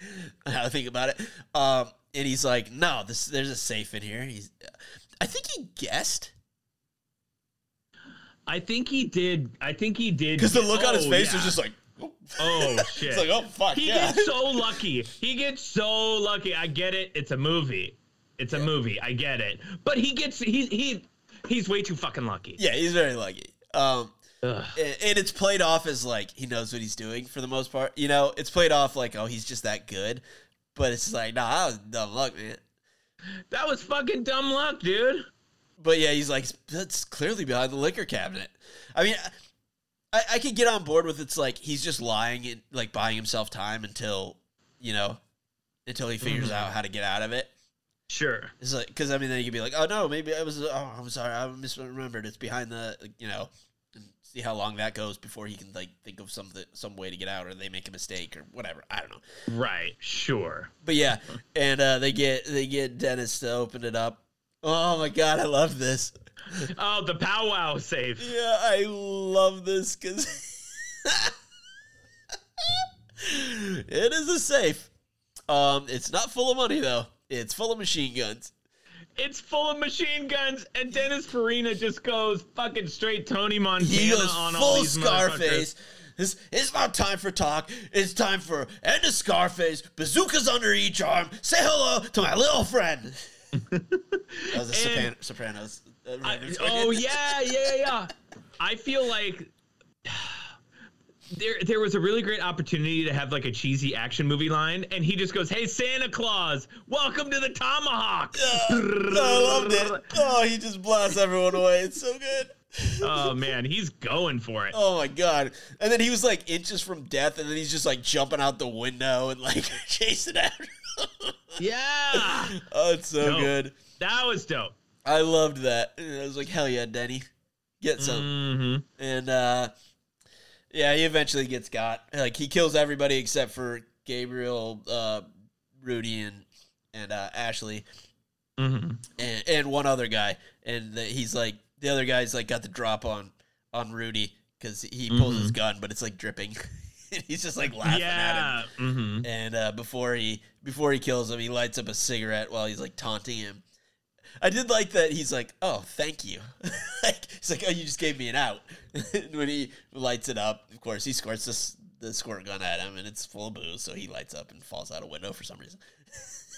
I think about it. Um, and he's like, "No, this there's a safe in here." He's, I think he guessed. I think he did. I think he did. Because the look on his Oh, face yeah. was just like, oh, Oh shit! it's like, oh fuck, he yeah. gets so lucky. He gets so lucky. I get it. It's a movie. It's a movie. I get it. But he gets he he he's way too fucking lucky. yeah, he's very lucky. Um, Ugh. and, it's played off as like he knows what he's doing for the most part. You know, it's played off like, oh, he's just that good. But it's like, nah, that was dumb luck, man. That was fucking dumb luck, dude. But yeah, he's like, that's clearly behind the liquor cabinet. I mean, I, I could get on board with it's like he's just lying and like buying himself time until, you know, until he figures Mhm. out how to get out of it. Sure. It's like because I mean then you could be like, oh no, maybe I was. Oh, I'm sorry, I misremembered. It's behind the you know, see how long that goes before he can like think of something, some way to get out, or they make a mistake or whatever. I don't know. Right. Sure. But yeah, and uh, they get they get Dennis to open it up. Oh my god, I love this. Oh, the powwow safe. Yeah, I love this because it is a safe. Um, it's not full of money though. It's full of machine guns. It's full of machine guns, and Dennis Farina just goes fucking straight Tony Montana He goes on all full these Scarface. It's, it's not time for talk. It's time for end of Scarface. Bazookas under each arm. Say hello to my little friend. that was a And- Sopan- Sopranos. I- oh yeah, yeah, yeah. I feel like there there was a really great opportunity to have like a cheesy action movie line, and he just goes, "Hey Santa Claus, welcome to the tomahawk." Yeah, I loved it. Oh, he just blasts everyone away. It's so good. oh man, he's going for it. Oh my god! And then he was like inches from death, and then he's just like jumping out the window and like chasing after. him. Yeah, oh, it's so Dope. good. that was dope. I loved that. And I was like, hell yeah, Denny, get some. hmm And uh, yeah, he eventually gets got. Like he kills everybody except for Gabriel, uh, Rudy, and and uh, Ashley, hmm and, and one other guy. And the, he's like, the other guy's like got the drop on on Rudy because he pulls his gun, but it's like dripping. he's just like laughing at him. Yeah. hmm And uh, before he before he kills him, he lights up a cigarette while he's like taunting him. I did like that. He's like, "Oh, thank you." like he's like, "Oh, you just gave me an out." When he lights it up, of course, he squirts this the squirt gun at him, and it's full of booze. So he lights up and falls out a window for some reason.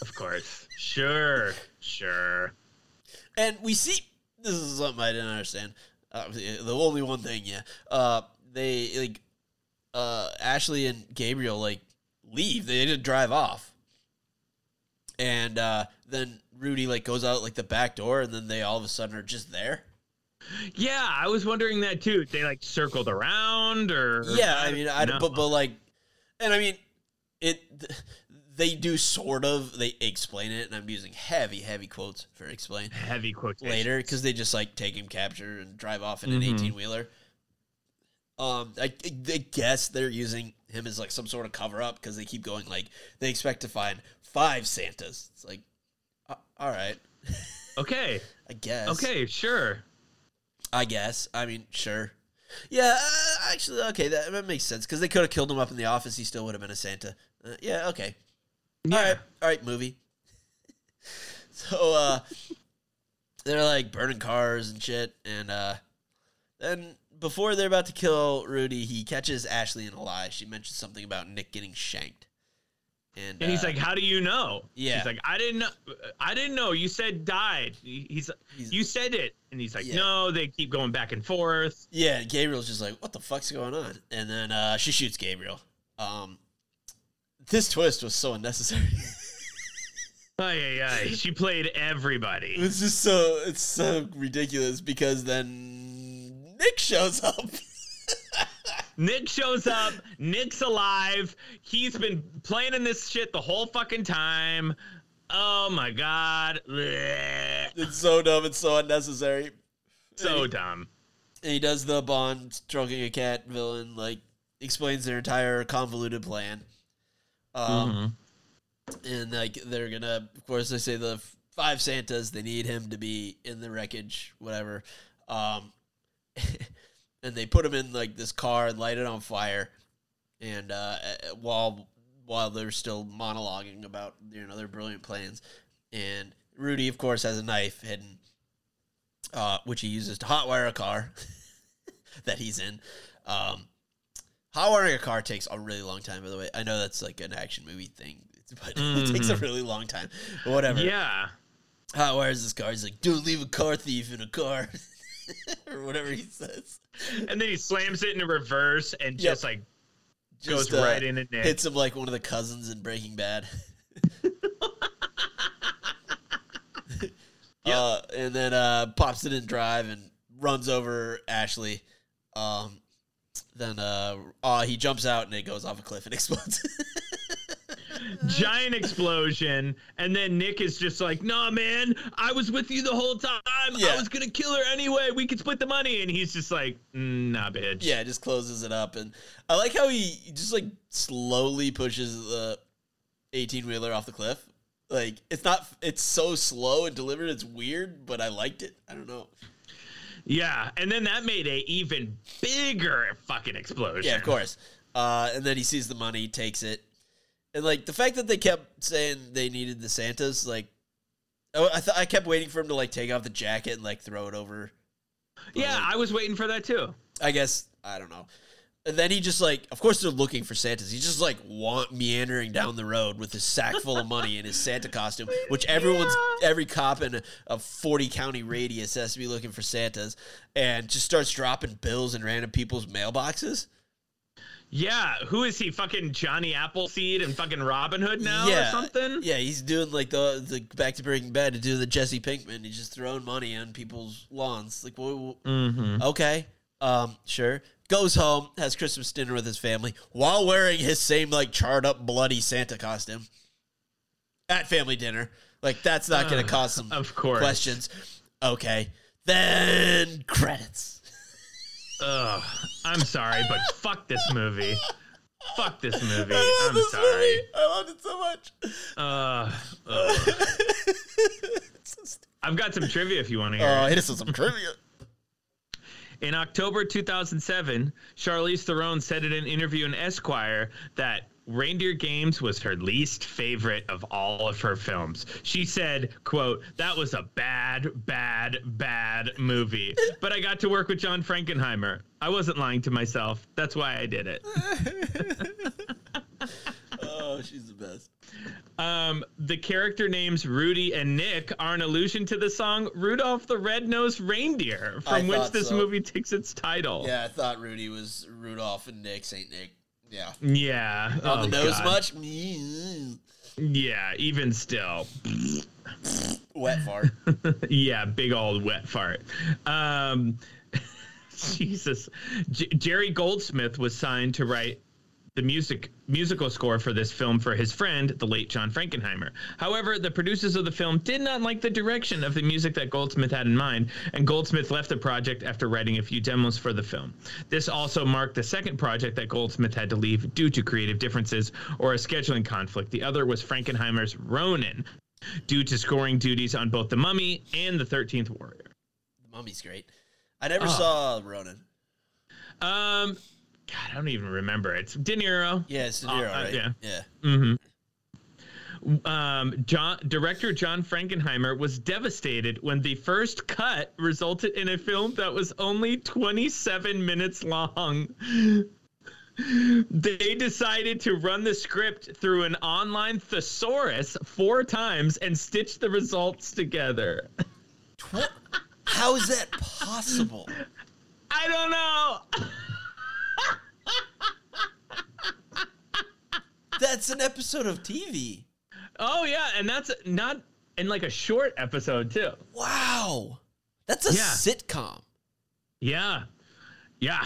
Of course. Sure. Sure. And we see this is something I didn't understand. Uh, the only one thing, yeah. Uh, they like uh, Ashley and Gabriel like leave. They didn't drive off, and uh, then Rudy like goes out like the back door, and then they all of a sudden are just there. Yeah, I was wondering that too. They like circled around or Yeah, I mean, I No. but but like, and I mean, it. They do sort of. They explain it, and I'm using heavy, heavy quotes for explain. heavy quotes later because they just like take him capture and drive off in an Mhm. 18 wheeler. Um, I, I guess they're using him as like some sort of cover up because they keep going like they expect to find five Santas. It's like, uh, all right, Okay. I guess. Okay. Sure. I guess. I mean, sure. Yeah, uh, actually, okay, that, that makes sense because they could have killed him up in the office. He still would have been a Santa. Uh, yeah, okay. Yeah. All right, all right, movie. so uh they're like burning cars and shit, and uh then before they're about to kill Rudy, he catches Ashley in a lie. She mentions something about Nick getting shanked, and, And he's uh, like, "How do you know?" Yeah. He's like, "I didn't know. I didn't know. You said died." He's, He's- you said it, and he's like, Yeah. "No." They keep going back and forth. "Yeah." Gabriel's just like, "What the fuck's going on?" And then uh she shoots Gabriel. Um, this twist was so unnecessary. Ay, ay, ay. She played everybody. it's just so it's so ridiculous because then shows up. Nick shows up. Nick's alive. He's been planning this shit the whole fucking time. Oh my god. It's so dumb. It's so unnecessary. So dumb. And he does the Bond stroking a cat villain, like explains their entire convoluted plan. Um, and like they're gonna, of course, they say the five Santas. They need him to be in the wreckage, whatever. Um, and they put him in like this car and light it on fire. And uh, while while they're still monologuing about you know their brilliant plans, and Rudy, of course, has a knife hidden, uh, which he uses to hotwire a car that he's in. Um, hotwiring a car takes a really long time. By the way, I know that's like an action movie thing, but it takes a really long time. Whatever. Yeah. Hotwires this car. He's like, "Don't leave a car thief in a car," or whatever he says. And then he slams it in reverse and Yep. just like Just, goes uh, right into Nick. Hits him like one of the cousins in Breaking Bad. uh, and then uh, pops it in drive and runs over Ashley. Um, then uh, uh, he jumps out and it goes off a cliff and explodes. Giant explosion, and then Nick is just like, "Nah, man, I was with you the whole time. Yeah. I was gonna kill her anyway. We could split the money." And he's just like, "Mm, "Nah, bitch." yeah, just closes it up. And I like how he just like slowly pushes the 18 wheeler off the cliff. Like it's not, it's so slow and delivered. It's weird, but I liked it. I don't know. yeah. And then that made a even bigger fucking explosion. Yeah, of course. Uh, and then he sees the money, takes it, and like the fact that they kept saying they needed the Santas, like I, I, th- I kept waiting for him to like take off the jacket and like throw it over. Yeah, I was waiting for that too. I guess I don't know. And then he just like, of course they're looking for Santas. He's just like want meandering down the road with his sack full of money in his Santa costume, which everyone's every cop in a, a forty county radius has to be looking for Santas, and just starts dropping bills in random people's mailboxes. Yeah, who is he? Fucking Johnny Appleseed and fucking Robin Hood now yeah, or something? Yeah, he's doing like the the back to Breaking Bad to do the Jesse Pinkman. He's just throwing money on people's lawns. Like, Mm-hmm. okay, um, sure. Goes home, has Christmas dinner with his family while wearing his same like charred up bloody Santa costume at family dinner. Like, that's not going to cause some Of course. questions. Okay, then credits. Ugh, I'm sorry, but fuck this movie. Fuck this movie. I this sorry. movie. I loved it so much. Uh. So. I've got some trivia if you want to hear. Oh, it. hit us with some trivia. In October 2007, Charlize Theron said in an interview in Esquire that Reindeer Games was her least favorite of all of her films. She said, quote, that was a bad, bad, bad movie. But I got to work with John Frankenheimer. I wasn't lying to myself. That's why I did it. Oh, she's the best. Um, the character names Rudy and Nick are an allusion to the song Rudolph the Red-Nosed Reindeer, I from which this so. movie takes its title. Yeah, I thought Rudy was Rudolph and Nick, Saint Nick. Yeah. Yeah. On Oh, the nose God. much? Yeah, even still. Wet fart. yeah, big old wet fart. Um, Jesus. J- Jerry Goldsmith was signed to write the music musical score for this film for his friend, the late John Frankenheimer. However, the producers of the film did not like the direction of the music that Goldsmith had in mind, and Goldsmith left the project after writing a few demos for the film. This also marked the second project that Goldsmith had to leave due to creative differences or a scheduling conflict. The other was Frankenheimer's Ronin, due to scoring duties on both The Mummy and The Thirteenth Warrior. the mummy's great. I never Oh. saw Ronin. Um, God, I don't even remember. It's De Niro. Yeah, it's De Uh, Niro, uh, right? yeah. Yeah. Mm-hmm. Um, John, director John Frankenheimer was devastated when the first cut resulted in a film that was only 27 minutes long. They decided to run the script through an online thesaurus four times and stitch the results together. How is that possible? I don't know. That's an episode of TV. Oh yeah, and that's not in like a short episode too. Wow. That's a Yeah. sitcom. Yeah, yeah.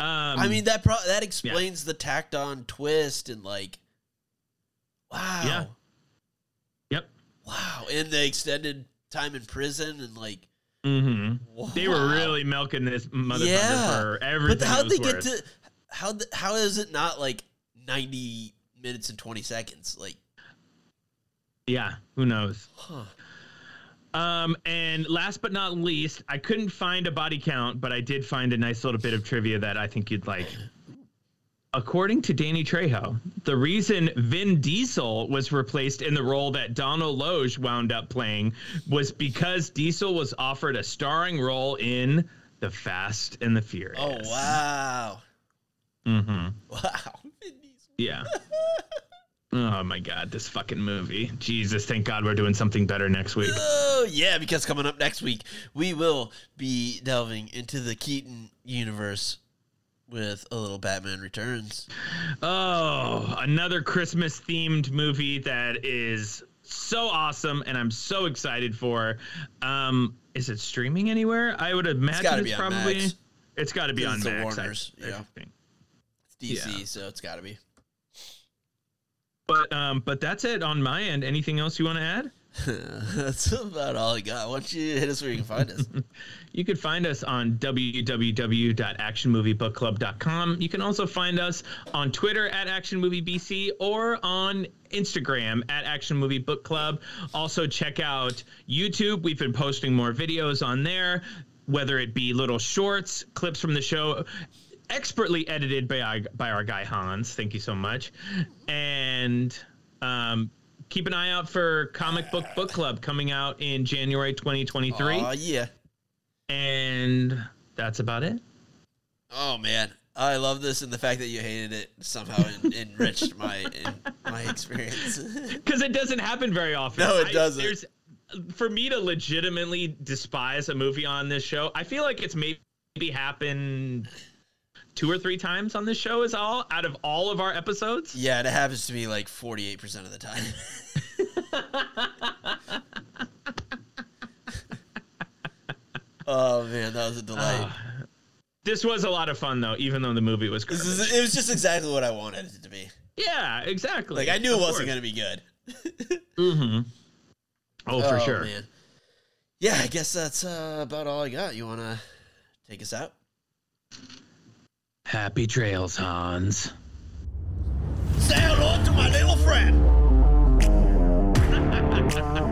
Um, I mean that pro- that explains the tacked on twist and like wow. Yeah. Yep. Wow, and the extended time in prison and like hmm They were really milking this motherfucker Yeah. for everything. But how it they was get to how how is it not like ninety minutes and twenty seconds? Like, Yeah, who knows? huh. Um, and last but not least, I couldn't find a body count, but I did find a nice little bit of trivia that I think you'd like. According to Danny Trejo, the reason Vin Diesel was replaced in the role that Donald Logue wound up playing was because Diesel was offered a starring role in The Fast and the Furious. Oh wow, Mm-hmm. wow. Yeah. oh my God, this fucking movie. Jesus, thank God we're doing something better next week. Oh yeah, because coming up next week we will be delving into the Keaton universe with a little Batman Returns. Oh, another Christmas themed movie that is so awesome and I'm so excited for. Um, is it streaming anywhere? I would imagine it's, be on probably Max. it's got to be on It's Max. Warners, I yeah. think. It's DC, Yeah. so it's got to be. But um, but that's it on my end. Anything else you want to add? That's about all I got. Why don't you hit us where you can find us? You can find us on www.actionmoviebookclub.com. You can also find us on Twitter at ActionMovieBC or on Instagram at Action Movie Book Club. Also, check out YouTube. We've been posting more videos on there, whether it be little shorts, clips from the show, expertly edited by our, by our guy Hans. Thank you so much. And um, keep an eye out for Comic Book Book Club coming out in January 2023. Oh yeah. And that's about it. Oh man, I love this and the fact that you hated it somehow en- enriched my en- my experience. Because it doesn't happen very often. No, it doesn't. there's for me to legitimately despise a movie on this show. I feel like it's maybe happened two or three times on this show. Is all out of all of our episodes. yeah, it happens to me like forty eight percent of the time. Oh man, that was a delight. Uh, this was a lot of fun though, even though the movie was. It was just exactly what I wanted it to be. Yeah, exactly. Like I knew of it wasn't going to be good. mm-hmm. Oh, for oh, sure. Man. Yeah, I guess that's uh, about all I got. You want to take us out? Happy trails, Hans. Say hello to my little friend.